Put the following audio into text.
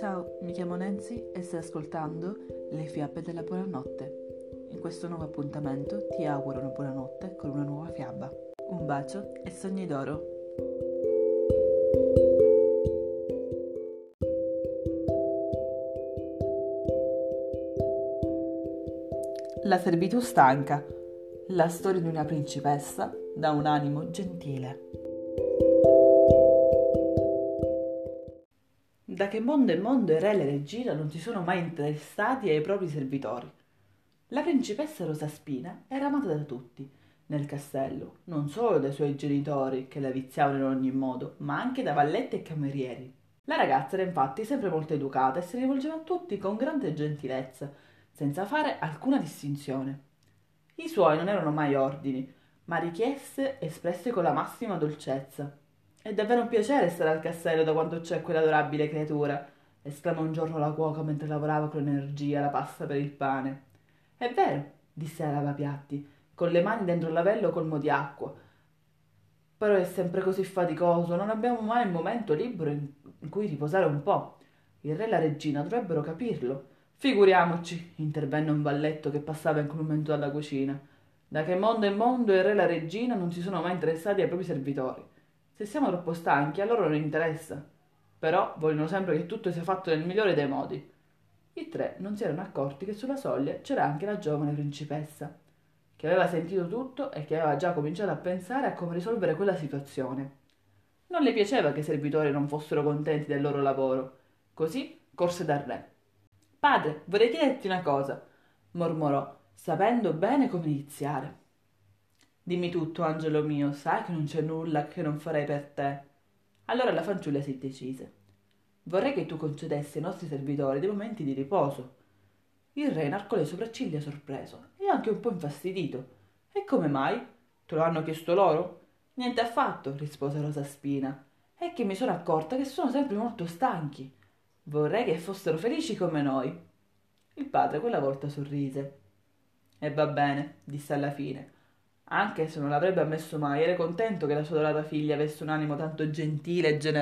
Ciao, mi chiamo Nancy e stai ascoltando Le fiabe della buonanotte. In questo nuovo appuntamento ti auguro una buonanotte con una nuova fiaba. Un bacio e sogni d'oro. La servitù stanca. La storia di una principessa da un animo gentile. Da che mondo e mondo il re e regina non si sono mai interessati ai propri servitori. La principessa Rosaspina era amata da tutti nel castello, non solo dai suoi genitori che la viziavano in ogni modo, ma anche da valletti e camerieri. La ragazza era infatti sempre molto educata e si rivolgeva a tutti con grande gentilezza, senza fare alcuna distinzione. I suoi non erano mai ordini, ma richieste espresse con la massima dolcezza. È davvero un piacere stare al castello da quando c'è quell'adorabile creatura, esclamò un giorno la cuoca mentre lavorava con energia la pasta per il pane. È vero, disse la lavapiatti, con le mani dentro il lavello colmo di acqua. Però è sempre così faticoso, non abbiamo mai un momento libero in cui riposare un po'. Il re e la regina dovrebbero capirlo. Figuriamoci, intervenne un valletto che passava in quel momento dalla cucina. Da che mondo è mondo il re e la regina non si sono mai interessati ai propri servitori. Se siamo troppo stanchi, a loro non interessa. Però vogliono sempre che tutto sia fatto nel migliore dei modi. I tre non si erano accorti che sulla soglia c'era anche la giovane principessa, che aveva sentito tutto e che aveva già cominciato a pensare a come risolvere quella situazione. Non le piaceva che i servitori non fossero contenti del loro lavoro. Così corse dal re. Padre, vorrei chiederti una cosa, mormorò, sapendo bene come iniziare. Dimmi tutto, angelo mio, sai che non c'è nulla che non farei per te. Allora la fanciulla si decise. Vorrei che tu concedessi ai nostri servitori dei momenti di riposo. Il re narcò le sopracciglia sorpreso e anche un po' infastidito. E come mai? Te lo hanno chiesto loro? Niente affatto, rispose Rosa Spina. È che mi sono accorta che sono sempre molto stanchi. Vorrei che fossero felici come noi. Il padre quella volta sorrise. E va bene, disse alla fine anche se non l'avrebbe ammesso mai, era contento che la sua adorata figlia avesse un animo tanto gentile e generoso.